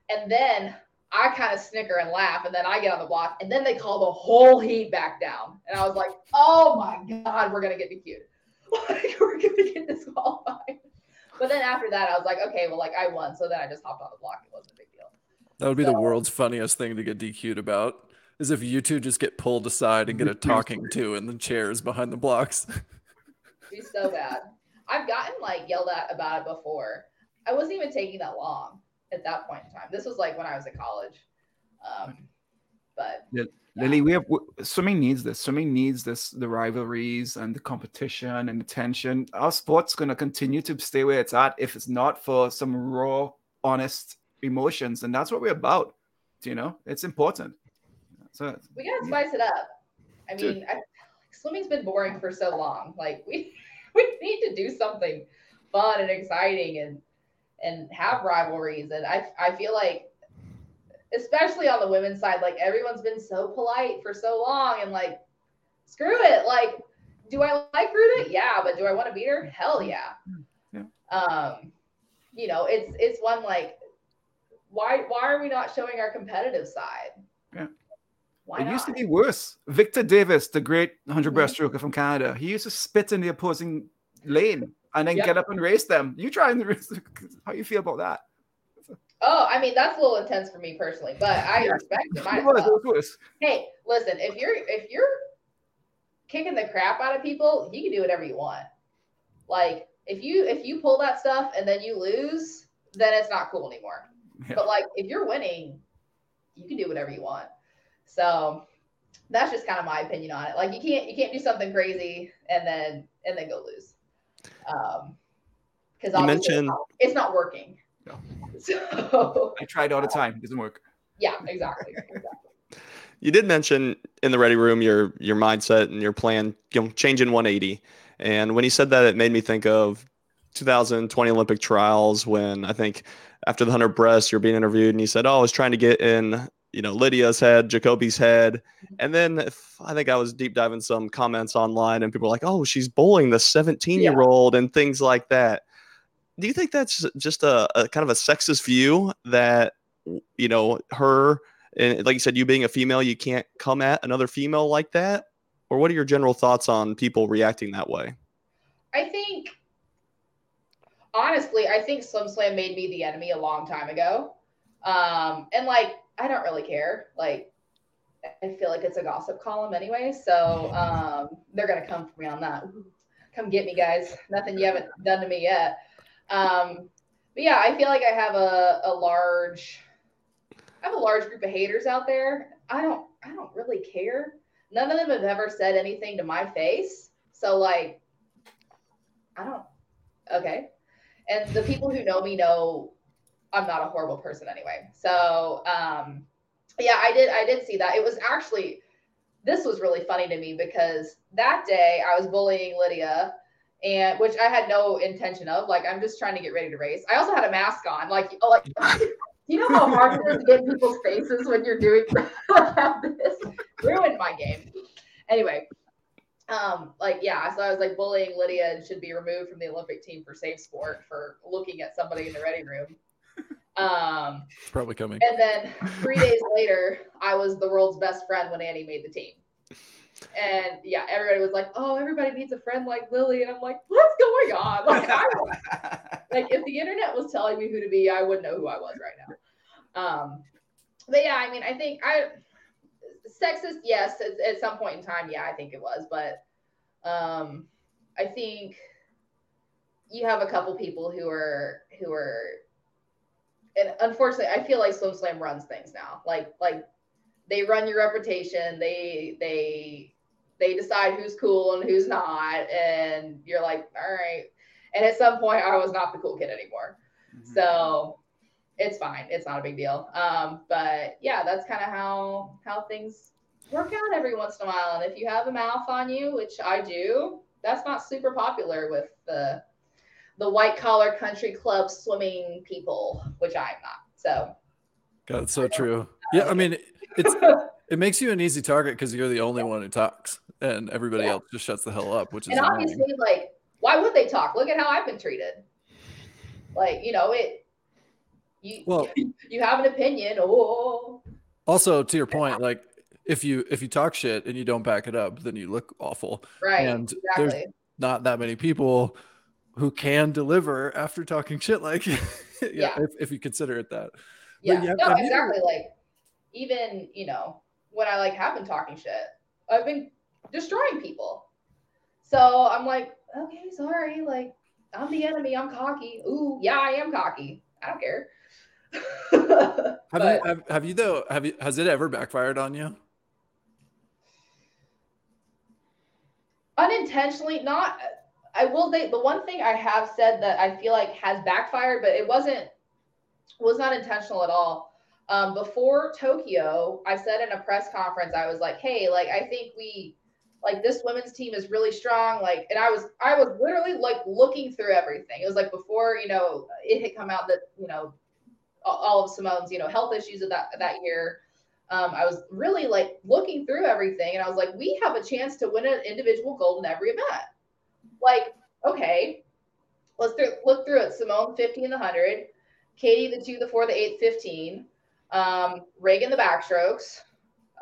Speaker 2: And then I kind of snicker and laugh, and then I get on the block, and then they call the whole heat back down. And I was like, oh my God, we're going to get DQ'd. Like, we're going to get disqualified. But then after that, I was like, okay, well, like I won. So then I just hopped on the block. It wasn't a big deal.
Speaker 1: That would be the world's funniest thing to get DQ'd about. Is if you two just get pulled aside and get a talking to in the chairs behind the blocks.
Speaker 2: It'd be so bad. I've gotten like yelled at about it before. I wasn't even taking that long at that point in time. This was like when I was in college. Um, but
Speaker 4: Lily, we have swimming needs this. Swimming needs this the rivalries and the competition and the tension. Our sport's gonna continue to stay where it's at if it's not for some raw, honest emotions, and that's what we're about. You know, it's important. So
Speaker 2: we gotta spice it up. I mean, I, swimming's been boring for so long. Like we we need to do something fun and exciting and and have rivalries. And I I feel like, especially on the women's side, like everyone's been so polite for so long, and like, screw it. Like, do I like Ruta? Yeah, but do I want to beat her? Hell yeah.
Speaker 4: Yeah.
Speaker 2: Um, you know, it's it's one like, why why are we not showing our competitive side? Why
Speaker 4: it
Speaker 2: not?
Speaker 4: used to be worse. Victor Davis, the great 100
Speaker 2: Mhm.
Speaker 4: breaststroker from Canada, he used to spit in the opposing lane and then
Speaker 2: Yep.
Speaker 4: get up and race them. You try and race. How you feel about that?
Speaker 2: Oh, I mean that's a little intense for me personally, but I
Speaker 4: Yeah.
Speaker 2: respect it. Might
Speaker 4: It
Speaker 2: as
Speaker 4: was,
Speaker 2: well.
Speaker 4: it was worse.
Speaker 2: Hey, listen, if you're if you're kicking the crap out of people, you can do whatever you want. Like if you if you pull that stuff and then you lose, then it's not cool anymore.
Speaker 4: Yeah.
Speaker 2: But like if you're winning, you can do whatever you want. So that's just kind of my opinion on it. Like you can't you can't do something crazy and then and then go lose. Um because obviously
Speaker 3: mentioned-
Speaker 2: it's, not, working.
Speaker 4: No.
Speaker 2: So
Speaker 4: I tried all the time. It doesn't work.
Speaker 2: yeah, exactly. exactly.
Speaker 3: You did mention in the ready room your your mindset and your plan, you know, changing 180. And when he said that, it made me think of 2020 Olympic trials when I think after the 100 breasts, you're being interviewed, and he said, "Oh, I was trying to get in, you know, Lydia's head, Jacoby's head." And then if, I think I was deep diving some comments online, and people were like, "Oh, she's bullying the 17 year old," and things like that. Do you think that's just a, a kind of a sexist view that you know her and like you said, you being a female, you can't come at another female like that? Or what are your general thoughts on people reacting that way?
Speaker 2: I think, honestly, I think SwimSwam made me the enemy a long time ago. Um, and like, I don't really care. Like, I feel like it's a gossip column anyway. So um, they're to come for me on that. Come get me, guys. Nothing you haven't done to me yet. Um, but yeah, I feel like I have a, a large, I have a large group of haters out there. I don't, I don't really care. None of them have ever said anything to my face. So like, I don't. Okay. And the people who know me know I'm not a horrible person anyway. So, um, yeah, I did. I did see that. It was actually, this was really funny to me because that day I was bullying Lydia, and which I had no intention of. Like, I'm just trying to get ready to race. I also had a mask on. Like, oh, like, you know how hard it is to get people's faces when you're doing this? Ruined my game. Anyway, um, like yeah, so I was like bullying Lydia and should be removed from the Olympic team for safe sport for looking at somebody in the ready room. Um,
Speaker 1: It's probably coming.
Speaker 2: and then three days later, I was the world's best friend when Annie made the team. And yeah, everybody was like, "Oh, everybody needs a friend like Lily," and I'm like, "What's going on?" Like, I, like if the internet was telling me who to be, I wouldn't know who I was right now. Um, but yeah, I mean, I think I sexist, yes, at, at some point in time, yeah, I think it was, but um, I think you have a couple people who are who are, and unfortunately, I feel like SwimSwam runs things now. Like like they run your reputation. They they they decide who's cool and who's not, and you're like, all right. And at some point, I was not the cool kid anymore. So it's fine. It's not a big deal. Um, but yeah, that's kind of how how things work out every once in a while. And if you have a mouth on you, which I do, that's not super popular with the the white collar country club swimming people, which I'm not. So
Speaker 1: God, it's so true. Yeah, I mean, it's it makes you an easy target because you're the only one who talks, and everybody
Speaker 2: Yeah.
Speaker 1: else just shuts the hell up, which is
Speaker 2: and
Speaker 1: annoying.
Speaker 2: obviously, like, why would they talk? Look at how I've been treated. Like, you know, it you
Speaker 1: Well-
Speaker 2: you have an opinion. Oh
Speaker 1: Also, to your point, like if you if you talk shit and you don't back it up, then you look awful.
Speaker 2: right.
Speaker 1: And there's not that many people who can deliver after talking shit like yeah,
Speaker 2: Yeah.
Speaker 1: if, if you consider it that.
Speaker 2: Yeah,
Speaker 1: yeah,
Speaker 2: no, exactly. Like, even you know, when I like have been talking shit, I've been destroying people. So I'm like, okay, sorry. Like, I'm the enemy. I'm cocky. Ooh, yeah, I am cocky. I don't care.
Speaker 1: Have
Speaker 2: But-
Speaker 1: you have, have you though have you has it ever backfired on you?
Speaker 2: unintentionally not i will say the one thing i have said that i feel like has backfired but it wasn't was not intentional at all. Um, before tokyo i said in a press conference i was like hey like i think we like this women's team is really strong like and i was i was literally like looking through everything. It was like before you know it had come out that you know all- of simone's you know health issues of that that year. Um, I was really like looking through everything and I was like, we have a chance to win an individual gold in every event. Like, okay, let's th- look through it. Simone 50 and the 100, Katie the 2, the 4, the 8, 15, um, Regan the backstrokes,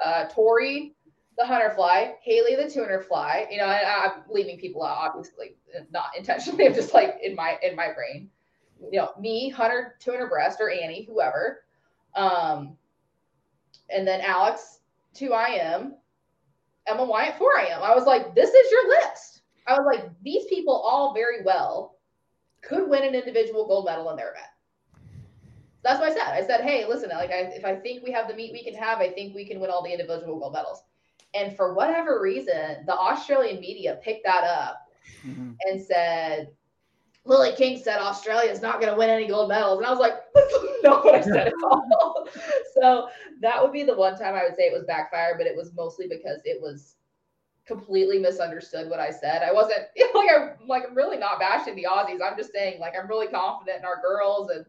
Speaker 2: uh, Torri, the hunter fly, Hali, the tuner fly. You know, I, I'm leaving people out, obviously, not intentionally. I'm just like in my in my brain. You know, me, hunter, tuner breast, or Annie, whoever. Um, and then Alex, 2 IM. Emma Weyant, four I am. I was like, this is your list. I was like, these people all very well could win an individual gold medal in their event. That's what I said. I said, hey, listen, like, I, if I think we have the meet we can have, I think we can win all the individual gold medals. And for whatever reason, the Australian media picked that up mm-hmm. and said, Lily King said Australia is not going to win any gold medals. And I was like, not what I said at all. so that would be the one time I would say it was backfire, but it was mostly because it was completely misunderstood what I said. I wasn't like I'm like I'm really not bashing the Aussies. I'm just saying like I'm really confident in our girls and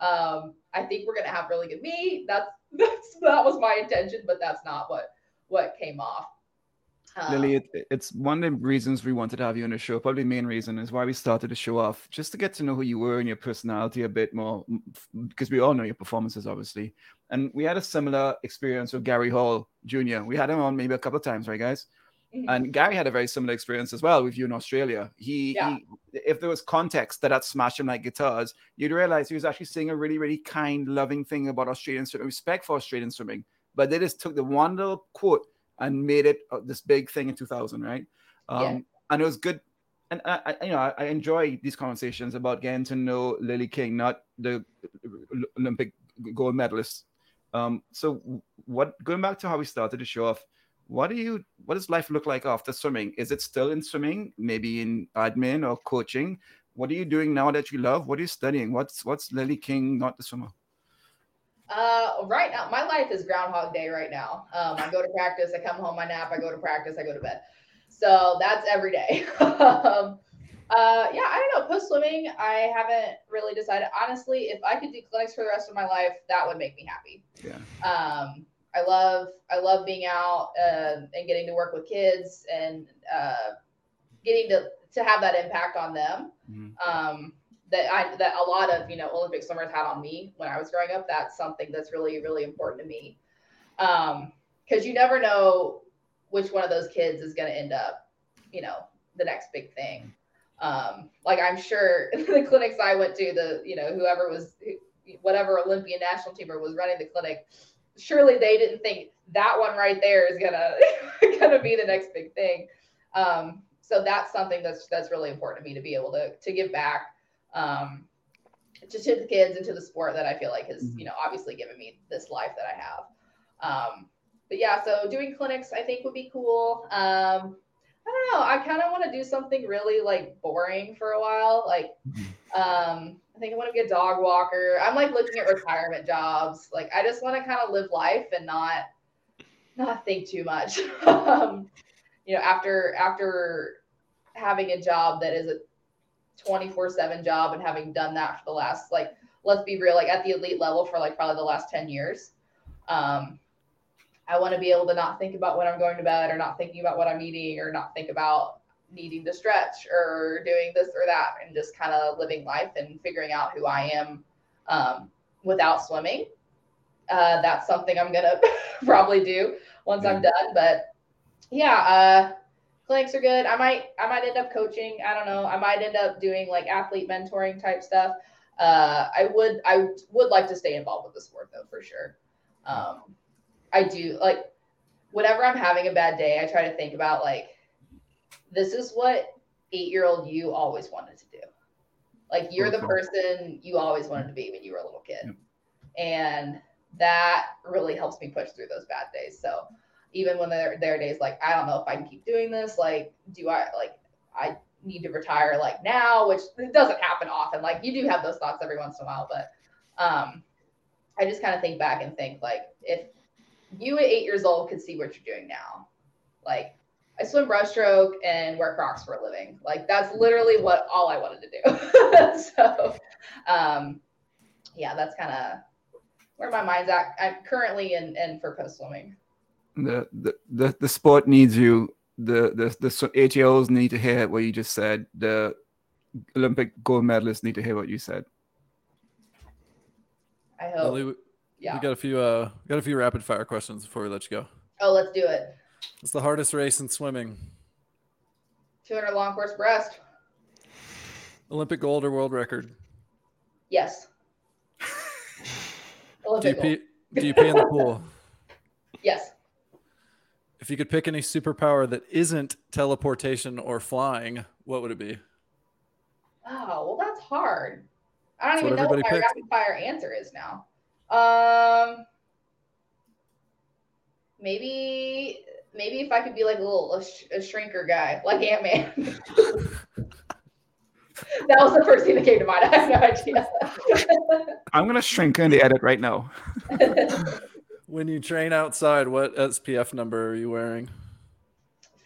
Speaker 2: um, I think we're gonna have really good meet. That's that's that was my intention, but that's not what what came off.
Speaker 4: Um, Lily, it, it's one of the reasons we wanted to have you on the show. Probably the main reason is why we started the show off, just to get to know who you were and your personality a bit more, because we all know your performances, obviously. And we had a similar experience with Gary Hall Jr. We had him on maybe a couple of times, right, guys? Mm-hmm. And Gary had a very similar experience as well with you in Australia. He, yeah. he, if there was context that had smashed him like guitars, you'd realize he was actually saying a really, really kind, loving thing about Australian swimming, respect for Australian swimming. But they just took the one little quote and made it uh, this big thing in 2000, right? Um, yeah. And it was good. And I, I you know, I, I, enjoy these conversations about getting to know Lily King, not the Olympic gold medalist. Um, so, what going back to how we started the show off, what do you what does life look like after swimming? Is it still in swimming, maybe in admin or coaching? What are you doing now that you love? What are you studying? What's what's Lily King, not the swimmer?
Speaker 2: Uh, right now, my life is Groundhog Day right now. Um, I go to practice, I come home, I nap, I go to practice, I go to bed. So that's every day. um, uh, yeah, I don't know. Post swimming, I haven't really decided. Honestly, if I could do clinics for the rest of my life, that would make me happy.
Speaker 4: Yeah. Um,
Speaker 2: I love I love being out uh, and getting to work with kids and uh, getting to to have that impact on them. Mm-hmm. Um, that I that a lot of you know Olympic swimmers had on me when I was growing up. That's something that's really really important to me because um, you never know which one of those kids is going to end up you know the next big thing. Um, like I'm sure the clinics I went to, the you know whoever was whatever Olympian national teamer was running the clinic, surely they didn't think that one right there is gonna gonna be the next big thing. Um, so that's something that's that's really important to me to be able to to give back um, just to the kids and to the sport that I feel like has, mm-hmm. you know, obviously given me this life that I have. Um, but yeah, so doing clinics I think would be cool. Um, I don't know. I kind of want to do something really like boring for a while. Like, mm-hmm. um, I think I want to be a dog walker. I'm like looking at retirement jobs. Like, I just want to kind of live life and not, not think too much. um, you know, after after having a job that is a 24 7 job and having done that for the last, like, let's be real, like at the elite level for like probably the last 10 years. Um, I want to be able to not think about when I'm going to bed or not thinking about what I'm eating or not think about needing to stretch or doing this or that and just kind of living life and figuring out who I am um, without swimming. Uh, that's something I'm going to probably do once yeah. I'm done. But yeah, uh, clinics are good. I might I might end up coaching. I don't know. I might end up doing like athlete mentoring type stuff. Uh, I would I would like to stay involved with the sport though for sure. Um, I do like whenever I'm having a bad day, I try to think about like this is what eight year old you always wanted to do. Like you're the person you always wanted to be when you were a little kid, and that really helps me push through those bad days. So even when there, there are days like i don't know if i can keep doing this like do i like i need to retire like now which doesn't happen often like you do have those thoughts every once in a while but um i just kind of think back and think like if you at eight years old could see what you're doing now like i swim breaststroke and wear crocs for a living like that's literally what all i wanted to do so um yeah that's kind of where my mind's at i'm currently in in for post swimming
Speaker 4: the, the the the sport needs you. The the the ATOs need to hear what you just said. The Olympic gold medalists need to hear what you said.
Speaker 2: I hope.
Speaker 1: Lily, we, yeah. We got a few uh got a few rapid fire questions before we let you go.
Speaker 2: Oh, let's do it.
Speaker 1: It's the hardest race in swimming.
Speaker 2: 200 long course breast.
Speaker 1: Olympic gold or world record?
Speaker 2: Yes.
Speaker 1: Do you pee, do you pee in the pool?
Speaker 2: Yes.
Speaker 1: If you could pick any superpower that isn't teleportation or flying, what would it be?
Speaker 2: Oh, well, that's hard. I don't
Speaker 1: That's
Speaker 2: even know what my rapid fire answer is now. Um, maybe, maybe if I could be like a little a, sh- a shrinker guy, like Ant Man. that was the first thing that came to mind. I have no idea.
Speaker 4: I'm gonna shrink in the edit right now.
Speaker 1: When you train outside, what SPF number are you wearing?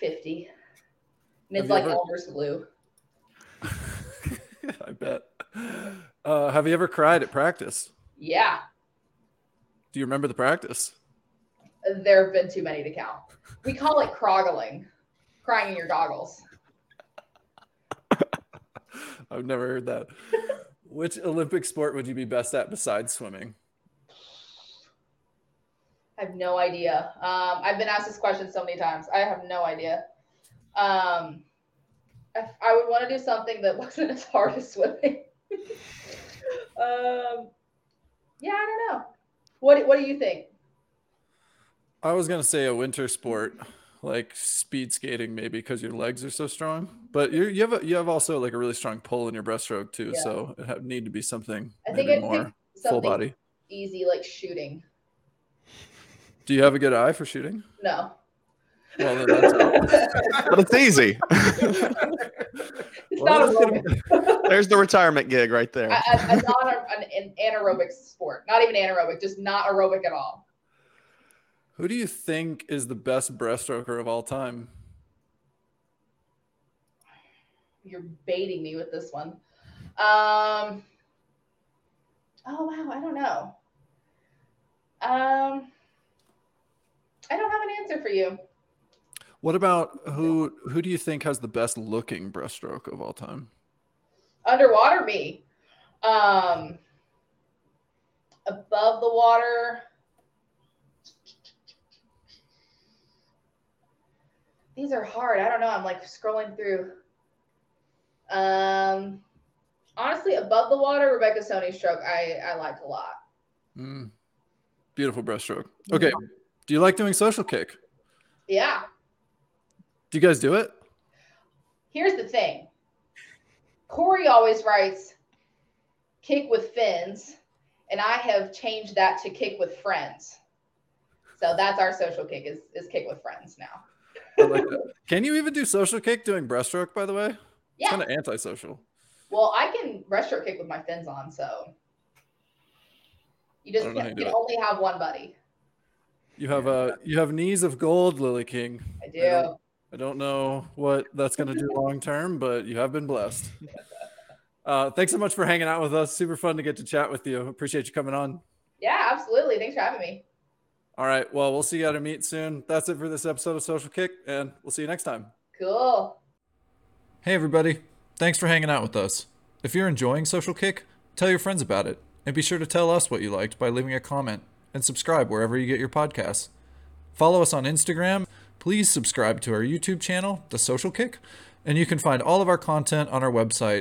Speaker 2: Fifty. And it's like
Speaker 1: ever-
Speaker 2: Elmer's glue.
Speaker 1: I bet. Uh, have you ever cried at practice?
Speaker 2: Yeah,
Speaker 1: Do you remember the practice?
Speaker 2: There have been too many to count. We call it croggling, crying in your goggles.
Speaker 1: I've never heard that. Which Olympic sport would you be best at besides swimming?
Speaker 2: I have no idea. Um, I've been asked this question so many times. I have no idea. Um, I, I would want to do something that wasn't as hard as swimming. um, yeah, I don't know. What What do you think?
Speaker 1: I was gonna say a winter sport, like speed skating, maybe because your legs are so strong. But you you have a, you have also like a really strong pull in your breaststroke too,
Speaker 2: Yeah.
Speaker 1: so it would need to be something
Speaker 2: I think
Speaker 1: maybe
Speaker 2: I'd
Speaker 1: more
Speaker 2: pick
Speaker 1: full body.
Speaker 2: easy like shooting.
Speaker 1: Do you have a good eye for shooting?
Speaker 2: No.
Speaker 1: Well, then that's.
Speaker 3: But it's easy.
Speaker 2: It's
Speaker 1: Well,
Speaker 2: not
Speaker 1: that's.
Speaker 3: There's the retirement gig right there.
Speaker 2: I, I, I'm not a, an, an anaerobic sport. Not even anaerobic, just not aerobic at all.
Speaker 1: Who do you think is the best breaststroker of all time?
Speaker 2: You're baiting me with this one. Um. Oh wow, I don't know. Um. I don't have an answer for you.
Speaker 1: What about who who do you think has the best looking breaststroke of all time?
Speaker 2: Underwater, me. Um. Above the water. These are hard. I don't know. I'm like scrolling through. Um, honestly, above the water, Rebecca Soni stroke, I I liked a lot.
Speaker 1: Mm. Beautiful breaststroke. Okay. Do you like doing social kick?
Speaker 2: Yeah.
Speaker 1: Do you guys do it?
Speaker 2: Here's the thing. Corey always writes kick with fins, and I have changed that to kick with friends. So that's our social kick is, is kick with friends now.
Speaker 1: I like. Can you even do social kick doing breaststroke, by the way? It's
Speaker 2: Yeah.
Speaker 1: kind of antisocial.
Speaker 2: Well, I can breaststroke kick with my fins on, so you just
Speaker 1: I don't know how
Speaker 2: can,
Speaker 1: you
Speaker 2: can only have one buddy.
Speaker 1: You have uh you have knees of gold, Lily King.
Speaker 2: I do.
Speaker 1: don't- I don't know what that's gonna do long term, but you have been blessed. Uh, thanks so much for hanging out with us. Super fun to get to chat with you. Appreciate you coming on.
Speaker 2: Yeah, absolutely. Thanks for having me.
Speaker 1: All right. Well, we'll see you at a meet soon. That's it for this episode of Social Kick, and we'll see you next time.
Speaker 2: Cool.
Speaker 1: Hey, everybody. Thanks for hanging out with us. If you're enjoying Social Kick, tell your friends about it. And be sure to tell us what you liked by leaving a comment and subscribe wherever you get your podcasts. Follow us on Instagram. Please subscribe to our YouTube channel, The Social Kick. And you can find all of our content on our website,